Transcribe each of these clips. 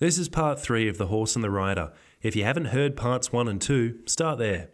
This is part three of The Horse and the Rider. If you haven't heard parts one and two, start there.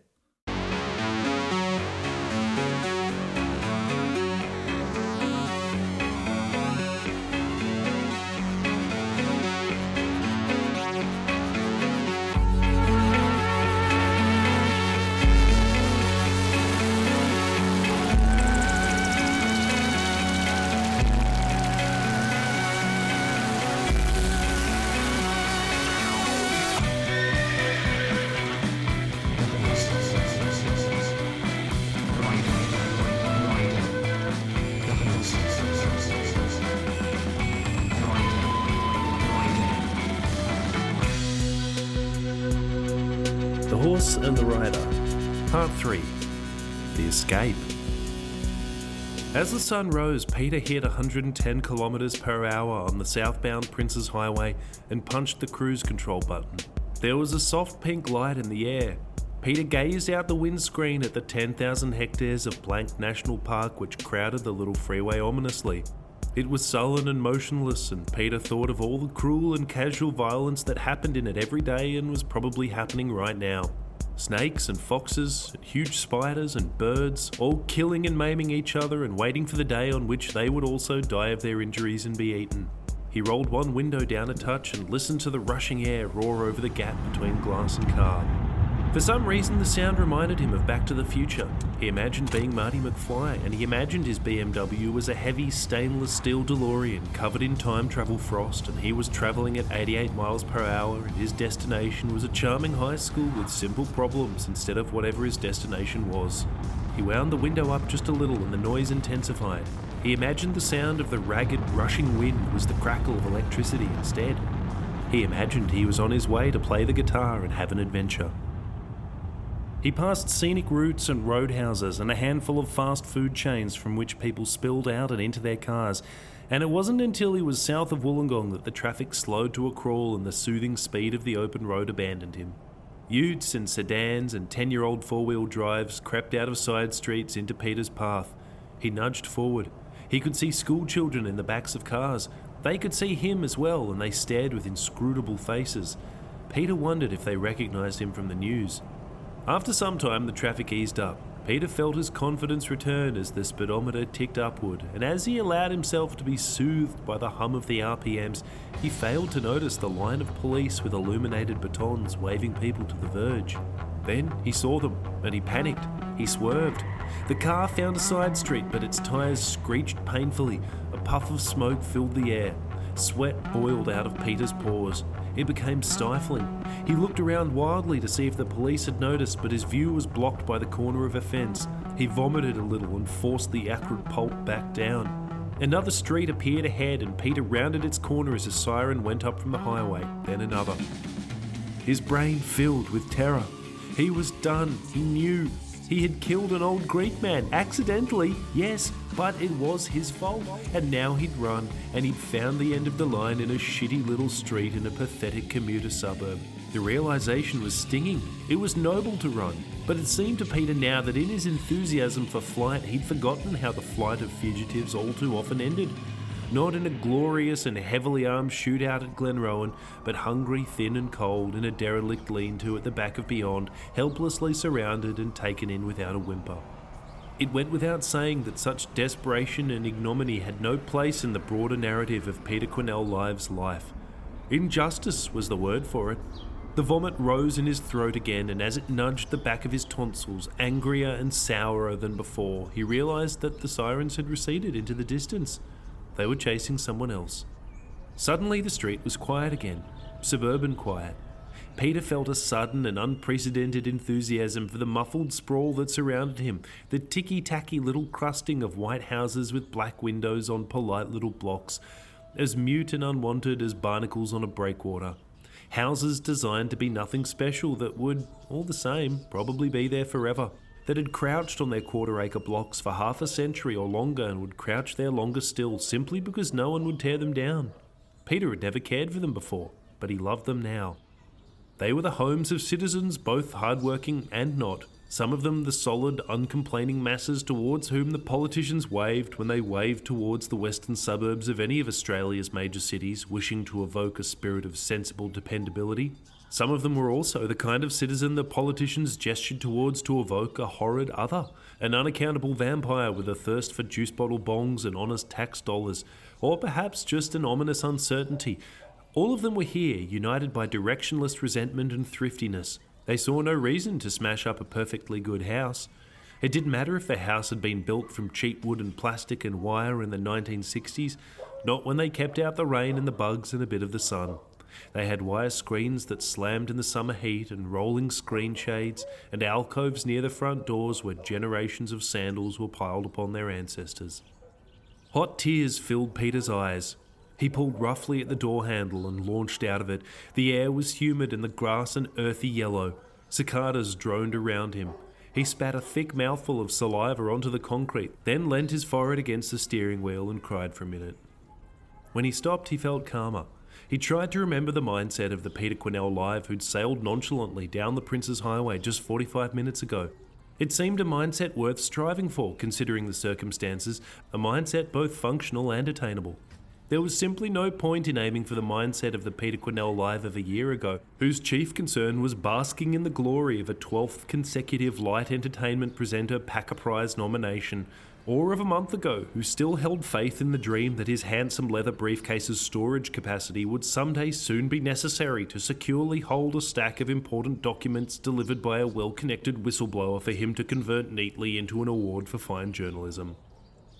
Horse and the Rider, Part 3 The Escape. As the sun rose, Peter hit 110 kilometers per hour on the southbound Princes Highway and punched the cruise control button. There was a soft pink light in the air. Peter gazed out the windscreen at the 10,000 hectares of blank national park which crowded the little freeway ominously. It was sullen and motionless, and Peter thought of all the cruel and casual violence that happened in it every day and was probably happening right now. Snakes and foxes, and huge spiders and birds, all killing and maiming each other and waiting for the day on which they would also die of their injuries and be eaten. He rolled one window down a touch and listened to the rushing air roar over the gap between glass and car. For some reason, the sound reminded him of Back to the Future. He imagined being Marty McFly, and he imagined his BMW was a heavy stainless steel DeLorean covered in time travel frost, and he was travelling at 88 miles per hour, and his destination was a charming high school with simple problems instead of whatever his destination was. He wound the window up just a little, and the noise intensified. He imagined the sound of the ragged, rushing wind was the crackle of electricity instead. He imagined he was on his way to play the guitar and have an adventure. He passed scenic routes and roadhouses and a handful of fast food chains from which people spilled out and into their cars, and it wasn't until he was south of Wollongong that the traffic slowed to a crawl and the soothing speed of the open road abandoned him. Utes and sedans and 10 year old four wheel drives crept out of side streets into Peter's path. He nudged forward. He could see school children in the backs of cars. They could see him as well, and they stared with inscrutable faces. Peter wondered if they recognized him from the news. After some time, the traffic eased up. Peter felt his confidence return as the speedometer ticked upward, and as he allowed himself to be soothed by the hum of the RPMs, he failed to notice the line of police with illuminated batons waving people to the verge. Then he saw them, and he panicked. He swerved. The car found a side street, but its tyres screeched painfully. A puff of smoke filled the air. Sweat boiled out of Peter's pores. It became stifling. He looked around wildly to see if the police had noticed, but his view was blocked by the corner of a fence. He vomited a little and forced the acrid pulp back down. Another street appeared ahead, and Peter rounded its corner as a siren went up from the highway, then another. His brain filled with terror. He was done. He knew. He had killed an old Greek man, accidentally, yes, but it was his fault. And now he'd run, and he'd found the end of the line in a shitty little street in a pathetic commuter suburb. The realization was stinging. It was noble to run, but it seemed to Peter now that in his enthusiasm for flight, he'd forgotten how the flight of fugitives all too often ended. Not in a glorious and heavily armed shootout at Glenrowan, but hungry, thin, and cold in a derelict lean to at the back of Beyond, helplessly surrounded and taken in without a whimper. It went without saying that such desperation and ignominy had no place in the broader narrative of Peter Quinnell Live's life. Injustice was the word for it. The vomit rose in his throat again, and as it nudged the back of his tonsils, angrier and sourer than before, he realized that the sirens had receded into the distance. They were chasing someone else. Suddenly, the street was quiet again, suburban quiet. Peter felt a sudden and unprecedented enthusiasm for the muffled sprawl that surrounded him, the ticky tacky little crusting of white houses with black windows on polite little blocks, as mute and unwanted as barnacles on a breakwater. Houses designed to be nothing special that would, all the same, probably be there forever. That had crouched on their quarter acre blocks for half a century or longer and would crouch there longer still simply because no one would tear them down. Peter had never cared for them before, but he loved them now. They were the homes of citizens, both hardworking and not, some of them the solid, uncomplaining masses towards whom the politicians waved when they waved towards the western suburbs of any of Australia's major cities, wishing to evoke a spirit of sensible dependability. Some of them were also the kind of citizen the politicians gestured towards to evoke a horrid other, an unaccountable vampire with a thirst for juice bottle bongs and honest tax dollars, or perhaps just an ominous uncertainty. All of them were here, united by directionless resentment and thriftiness. They saw no reason to smash up a perfectly good house. It didn't matter if the house had been built from cheap wood and plastic and wire in the 1960s, not when they kept out the rain and the bugs and a bit of the sun. They had wire screens that slammed in the summer heat and rolling screen shades and alcoves near the front doors where generations of sandals were piled upon their ancestors. Hot tears filled Peter's eyes. He pulled roughly at the door handle and launched out of it. The air was humid and the grass an earthy yellow. Cicadas droned around him. He spat a thick mouthful of saliva onto the concrete, then leant his forehead against the steering wheel and cried for a minute. When he stopped, he felt calmer. He tried to remember the mindset of the Peter Quinnell Live who'd sailed nonchalantly down the Princes Highway just 45 minutes ago. It seemed a mindset worth striving for, considering the circumstances, a mindset both functional and attainable. There was simply no point in aiming for the mindset of the Peter Quinnell Live of a year ago, whose chief concern was basking in the glory of a 12th consecutive light entertainment presenter Packer Prize nomination, or of a month ago, who still held faith in the dream that his handsome leather briefcase's storage capacity would someday soon be necessary to securely hold a stack of important documents delivered by a well connected whistleblower for him to convert neatly into an award for fine journalism.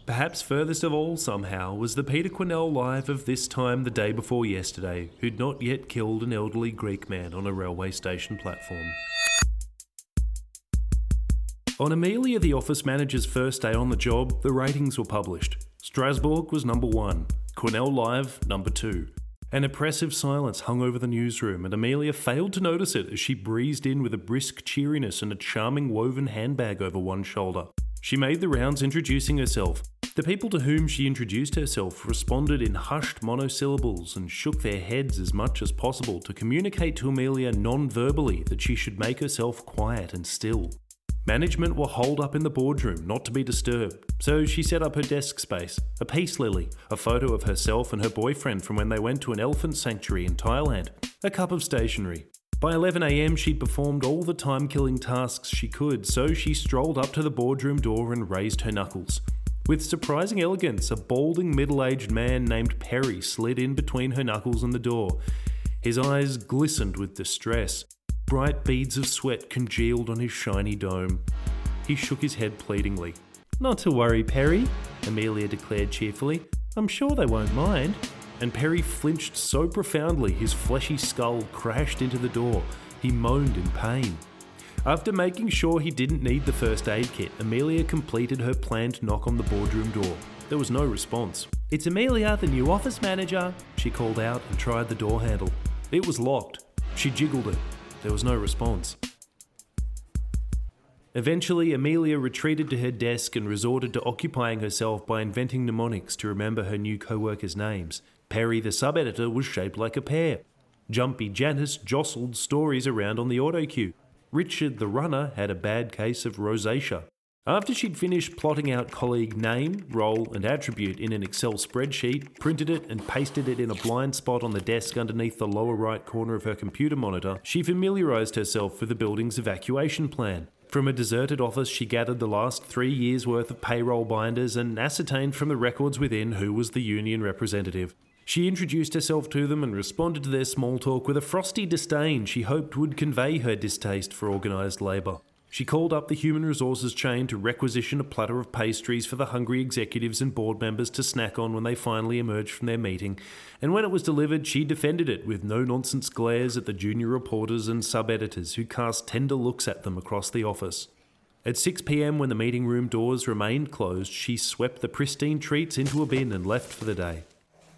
Perhaps furthest of all, somehow, was the Peter Quinnell live of this time the day before yesterday, who'd not yet killed an elderly Greek man on a railway station platform. On Amelia, the office manager's first day on the job, the ratings were published. Strasbourg was number one, Quinnell Live number two. An oppressive silence hung over the newsroom, and Amelia failed to notice it as she breezed in with a brisk cheeriness and a charming woven handbag over one shoulder. She made the rounds introducing herself. The people to whom she introduced herself responded in hushed monosyllables and shook their heads as much as possible to communicate to Amelia non verbally that she should make herself quiet and still. Management were holed up in the boardroom, not to be disturbed, so she set up her desk space, a peace lily, a photo of herself and her boyfriend from when they went to an elephant sanctuary in Thailand, a cup of stationery. By 11am, she'd performed all the time killing tasks she could, so she strolled up to the boardroom door and raised her knuckles. With surprising elegance, a balding middle aged man named Perry slid in between her knuckles and the door. His eyes glistened with distress. Bright beads of sweat congealed on his shiny dome. He shook his head pleadingly. Not to worry, Perry, Amelia declared cheerfully. I'm sure they won't mind. And Perry flinched so profoundly his fleshy skull crashed into the door. He moaned in pain. After making sure he didn't need the first aid kit, Amelia completed her planned knock on the boardroom door. There was no response. It's Amelia, the new office manager, she called out and tried the door handle. It was locked. She jiggled it. There was no response. Eventually, Amelia retreated to her desk and resorted to occupying herself by inventing mnemonics to remember her new co workers' names. Perry, the sub editor, was shaped like a pear. Jumpy Janice jostled stories around on the auto cue. Richard, the runner, had a bad case of rosacea. After she'd finished plotting out colleague name, role, and attribute in an Excel spreadsheet, printed it, and pasted it in a blind spot on the desk underneath the lower right corner of her computer monitor, she familiarised herself with the building's evacuation plan. From a deserted office, she gathered the last three years' worth of payroll binders and ascertained from the records within who was the union representative. She introduced herself to them and responded to their small talk with a frosty disdain she hoped would convey her distaste for organised labour. She called up the human resources chain to requisition a platter of pastries for the hungry executives and board members to snack on when they finally emerged from their meeting, and when it was delivered, she defended it with no nonsense glares at the junior reporters and sub editors who cast tender looks at them across the office. At 6 pm, when the meeting room doors remained closed, she swept the pristine treats into a bin and left for the day.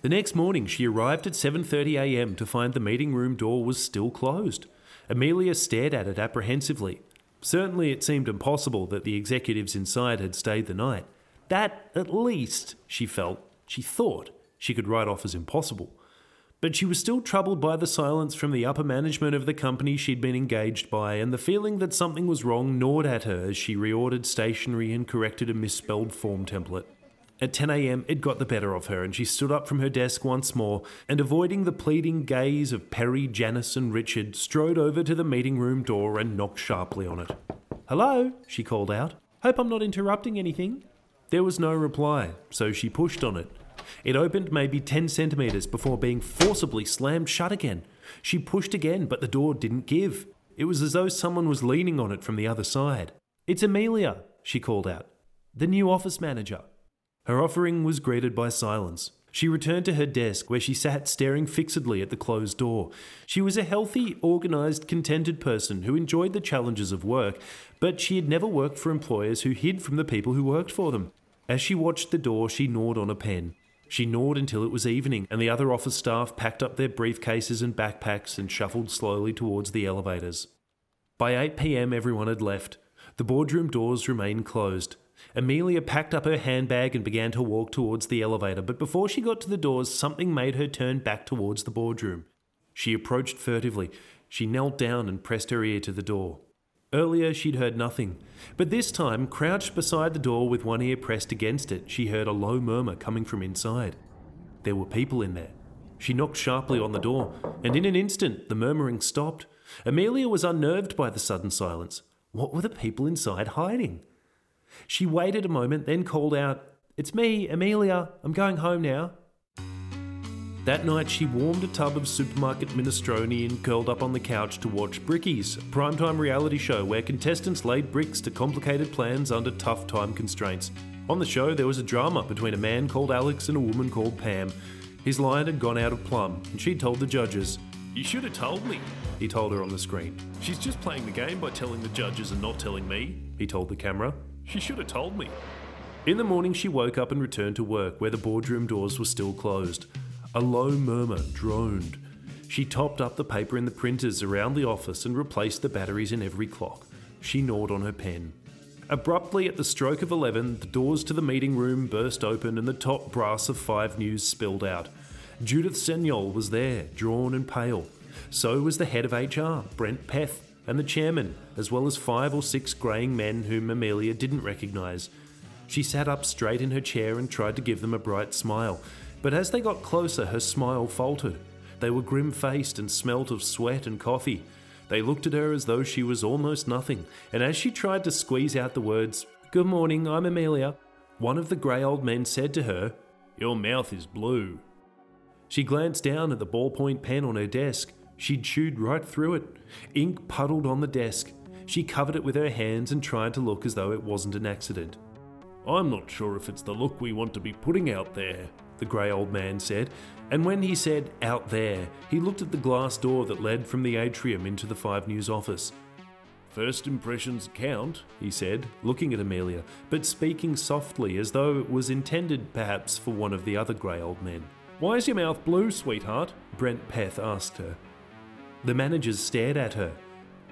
The next morning, she arrived at 7:30 a.m. to find the meeting room door was still closed. Amelia stared at it apprehensively. Certainly, it seemed impossible that the executives inside had stayed the night. That, at least, she felt, she thought, she could write off as impossible. But she was still troubled by the silence from the upper management of the company she'd been engaged by, and the feeling that something was wrong gnawed at her as she reordered stationery and corrected a misspelled form template. At 10am, it got the better of her, and she stood up from her desk once more, and avoiding the pleading gaze of Perry, Janice, and Richard, strode over to the meeting room door and knocked sharply on it. Hello, she called out. Hope I'm not interrupting anything. There was no reply, so she pushed on it. It opened maybe 10 centimetres before being forcibly slammed shut again. She pushed again, but the door didn't give. It was as though someone was leaning on it from the other side. It's Amelia, she called out. The new office manager. Her offering was greeted by silence. She returned to her desk where she sat staring fixedly at the closed door. She was a healthy, organised, contented person who enjoyed the challenges of work, but she had never worked for employers who hid from the people who worked for them. As she watched the door, she gnawed on a pen. She gnawed until it was evening, and the other office staff packed up their briefcases and backpacks and shuffled slowly towards the elevators. By 8 pm, everyone had left. The boardroom doors remained closed. Amelia packed up her handbag and began to walk towards the elevator, but before she got to the doors, something made her turn back towards the boardroom. She approached furtively. She knelt down and pressed her ear to the door. Earlier, she'd heard nothing, but this time, crouched beside the door with one ear pressed against it, she heard a low murmur coming from inside. There were people in there. She knocked sharply on the door, and in an instant, the murmuring stopped. Amelia was unnerved by the sudden silence. What were the people inside hiding? She waited a moment, then called out, It's me, Amelia. I'm going home now. That night, she warmed a tub of supermarket minestrone and curled up on the couch to watch Brickies, a primetime reality show where contestants laid bricks to complicated plans under tough time constraints. On the show, there was a drama between a man called Alex and a woman called Pam. His line had gone out of plumb, and she told the judges, You should have told me, he told her on the screen. She's just playing the game by telling the judges and not telling me, he told the camera. She should have told me. In the morning, she woke up and returned to work, where the boardroom doors were still closed. A low murmur droned. She topped up the paper in the printers around the office and replaced the batteries in every clock. She gnawed on her pen. Abruptly, at the stroke of 11, the doors to the meeting room burst open and the top brass of Five News spilled out. Judith Senyol was there, drawn and pale. So was the head of HR, Brent Peth, and the chairman, as well as five or six greying men whom Amelia didn't recognise. She sat up straight in her chair and tried to give them a bright smile, but as they got closer, her smile faltered. They were grim faced and smelt of sweat and coffee. They looked at her as though she was almost nothing, and as she tried to squeeze out the words, Good morning, I'm Amelia, one of the grey old men said to her, Your mouth is blue. She glanced down at the ballpoint pen on her desk. She'd chewed right through it. Ink puddled on the desk. She covered it with her hands and tried to look as though it wasn't an accident. I'm not sure if it's the look we want to be putting out there, the grey old man said, and when he said out there, he looked at the glass door that led from the atrium into the Five News office. First impressions count, he said, looking at Amelia, but speaking softly as though it was intended perhaps for one of the other grey old men. Why is your mouth blue, sweetheart? Brent Peth asked her. The managers stared at her.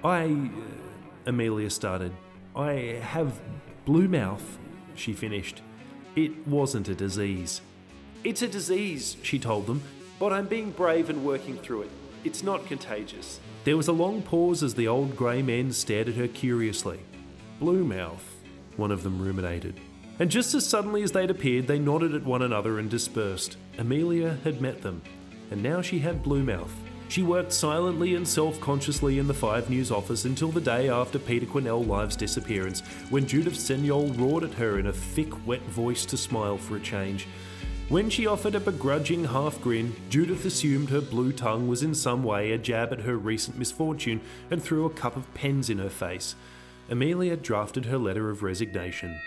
I. Uh, Amelia started. I have blue mouth, she finished. It wasn't a disease. It's a disease, she told them, but I'm being brave and working through it. It's not contagious. There was a long pause as the old grey men stared at her curiously. Blue mouth, one of them ruminated. And just as suddenly as they'd appeared, they nodded at one another and dispersed. Amelia had met them, and now she had blue mouth. She worked silently and self consciously in the Five News office until the day after Peter Quinnell Live's disappearance, when Judith Senyol roared at her in a thick, wet voice to smile for a change. When she offered a begrudging half grin, Judith assumed her blue tongue was in some way a jab at her recent misfortune and threw a cup of pens in her face. Amelia drafted her letter of resignation.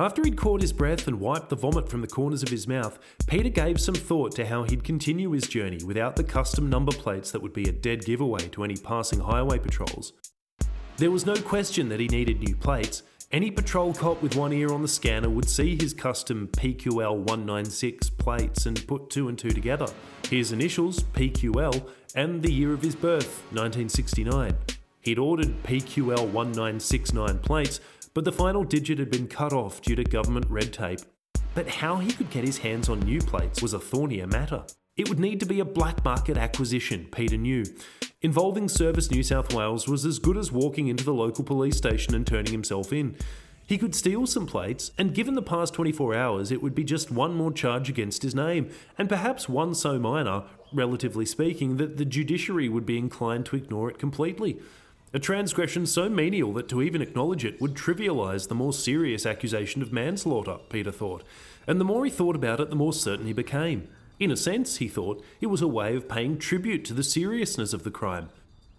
After he'd caught his breath and wiped the vomit from the corners of his mouth, Peter gave some thought to how he'd continue his journey without the custom number plates that would be a dead giveaway to any passing highway patrols. There was no question that he needed new plates. Any patrol cop with one ear on the scanner would see his custom PQL 196 plates and put two and two together. His initials, PQL, and the year of his birth, 1969. He'd ordered PQL 1969 plates, but the final digit had been cut off due to government red tape. But how he could get his hands on new plates was a thornier matter. It would need to be a black market acquisition, Peter knew. Involving Service New South Wales was as good as walking into the local police station and turning himself in. He could steal some plates, and given the past 24 hours, it would be just one more charge against his name, and perhaps one so minor, relatively speaking, that the judiciary would be inclined to ignore it completely. A transgression so menial that to even acknowledge it would trivialise the more serious accusation of manslaughter, Peter thought. And the more he thought about it, the more certain he became. In a sense, he thought, it was a way of paying tribute to the seriousness of the crime.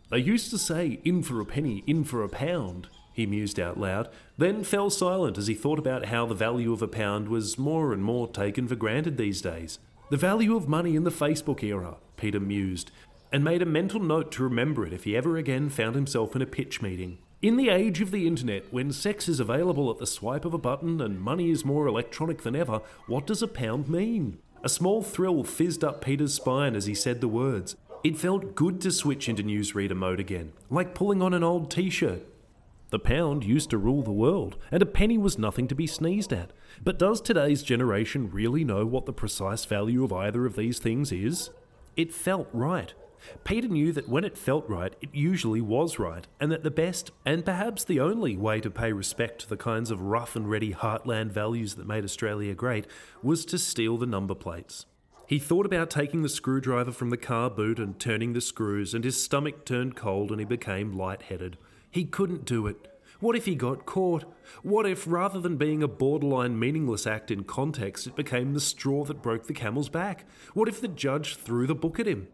They used to say, in for a penny, in for a pound he mused out loud, then fell silent as he thought about how the value of a pound was more and more taken for granted these days. The value of money in the Facebook era, Peter mused, and made a mental note to remember it if he ever again found himself in a pitch meeting. In the age of the internet, when sex is available at the swipe of a button and money is more electronic than ever, what does a pound mean? A small thrill fizzed up Peter's spine as he said the words. It felt good to switch into newsreader mode again, like pulling on an old t shirt. The pound used to rule the world, and a penny was nothing to be sneezed at. But does today's generation really know what the precise value of either of these things is? It felt right. Peter knew that when it felt right, it usually was right, and that the best, and perhaps the only, way to pay respect to the kinds of rough and ready heartland values that made Australia great was to steal the number plates. He thought about taking the screwdriver from the car boot and turning the screws, and his stomach turned cold and he became light-headed. He couldn't do it. What if he got caught? What if, rather than being a borderline meaningless act in context, it became the straw that broke the camel's back? What if the judge threw the book at him?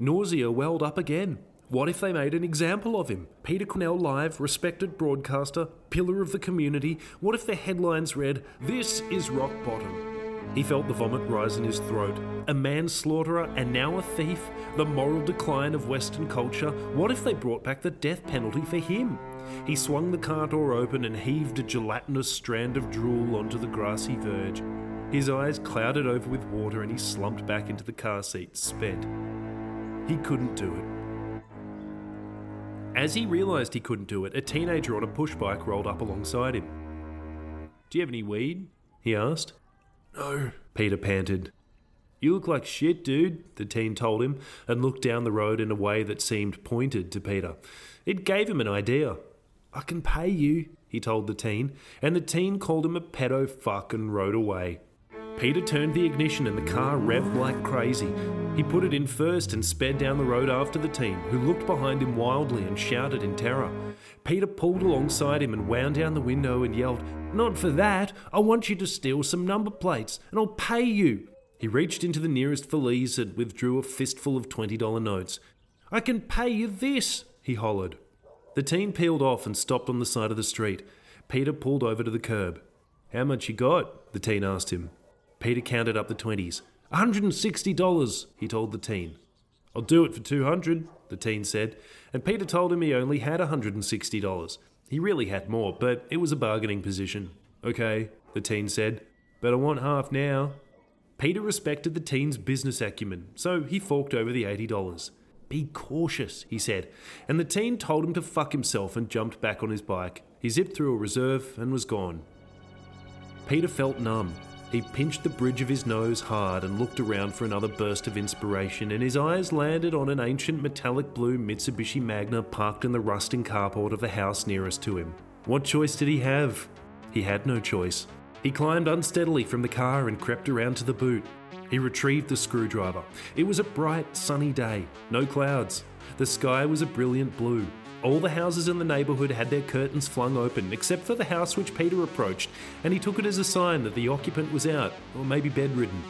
Nausea welled up again. What if they made an example of him? Peter Quinnell Live, respected broadcaster, pillar of the community. What if the headlines read, This is rock bottom? He felt the vomit rise in his throat. A manslaughterer and now a thief? The moral decline of Western culture? What if they brought back the death penalty for him? He swung the car door open and heaved a gelatinous strand of drool onto the grassy verge. His eyes clouded over with water and he slumped back into the car seat, spent. He couldn't do it. As he realised he couldn't do it, a teenager on a pushbike rolled up alongside him. Do you have any weed? he asked. No, Peter panted. You look like shit, dude, the teen told him, and looked down the road in a way that seemed pointed to Peter. It gave him an idea. I can pay you, he told the teen, and the teen called him a pedo fuck and rode away. Peter turned the ignition and the car revved like crazy. He put it in first and sped down the road after the team, who looked behind him wildly and shouted in terror. Peter pulled alongside him and wound down the window and yelled, Not for that! I want you to steal some number plates, and I'll pay you! He reached into the nearest valise and withdrew a fistful of $20 notes. I can pay you this, he hollered. The teen peeled off and stopped on the side of the street. Peter pulled over to the curb. How much you got? the teen asked him. Peter counted up the twenties. $160, he told the teen. I'll do it for 200, the teen said, and Peter told him he only had $160. He really had more, but it was a bargaining position. Okay, the teen said, but I want half now. Peter respected the teen's business acumen, so he forked over the $80. Be cautious, he said, and the teen told him to fuck himself and jumped back on his bike. He zipped through a reserve and was gone. Peter felt numb. He pinched the bridge of his nose hard and looked around for another burst of inspiration, and his eyes landed on an ancient metallic blue Mitsubishi Magna parked in the rusting carport of the house nearest to him. What choice did he have? He had no choice. He climbed unsteadily from the car and crept around to the boot. He retrieved the screwdriver. It was a bright, sunny day, no clouds. The sky was a brilliant blue. All the houses in the neighbourhood had their curtains flung open, except for the house which Peter approached, and he took it as a sign that the occupant was out, or maybe bedridden.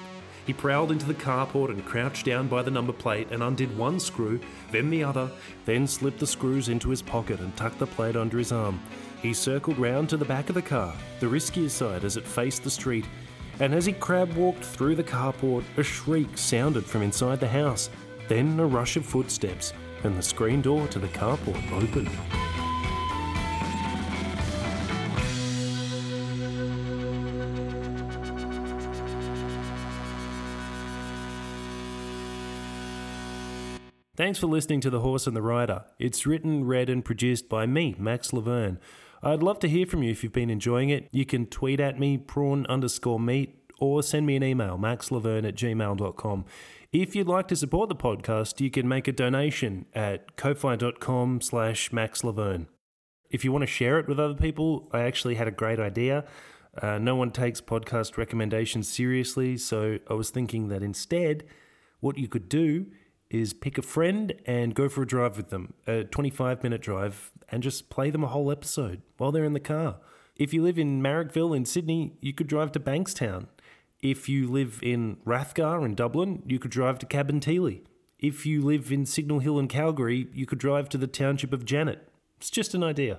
He prowled into the carport and crouched down by the number plate and undid one screw, then the other, then slipped the screws into his pocket and tucked the plate under his arm. He circled round to the back of the car, the riskier side as it faced the street, and as he crab walked through the carport, a shriek sounded from inside the house, then a rush of footsteps, and the screen door to the carport opened. Thanks for listening to The Horse and the Rider. It's written, read, and produced by me, Max Lavergne. I'd love to hear from you if you've been enjoying it. You can tweet at me, prawn underscore meat, or send me an email, maxlavergne at gmail.com. If you'd like to support the podcast, you can make a donation at ko-fi.com slash maxlavergne. If you want to share it with other people, I actually had a great idea. Uh, no one takes podcast recommendations seriously, so I was thinking that instead, what you could do is pick a friend and go for a drive with them, a 25 minute drive, and just play them a whole episode while they're in the car. If you live in Marrickville in Sydney, you could drive to Bankstown. If you live in Rathgar in Dublin, you could drive to Cabinteely. If you live in Signal Hill in Calgary, you could drive to the township of Janet. It's just an idea.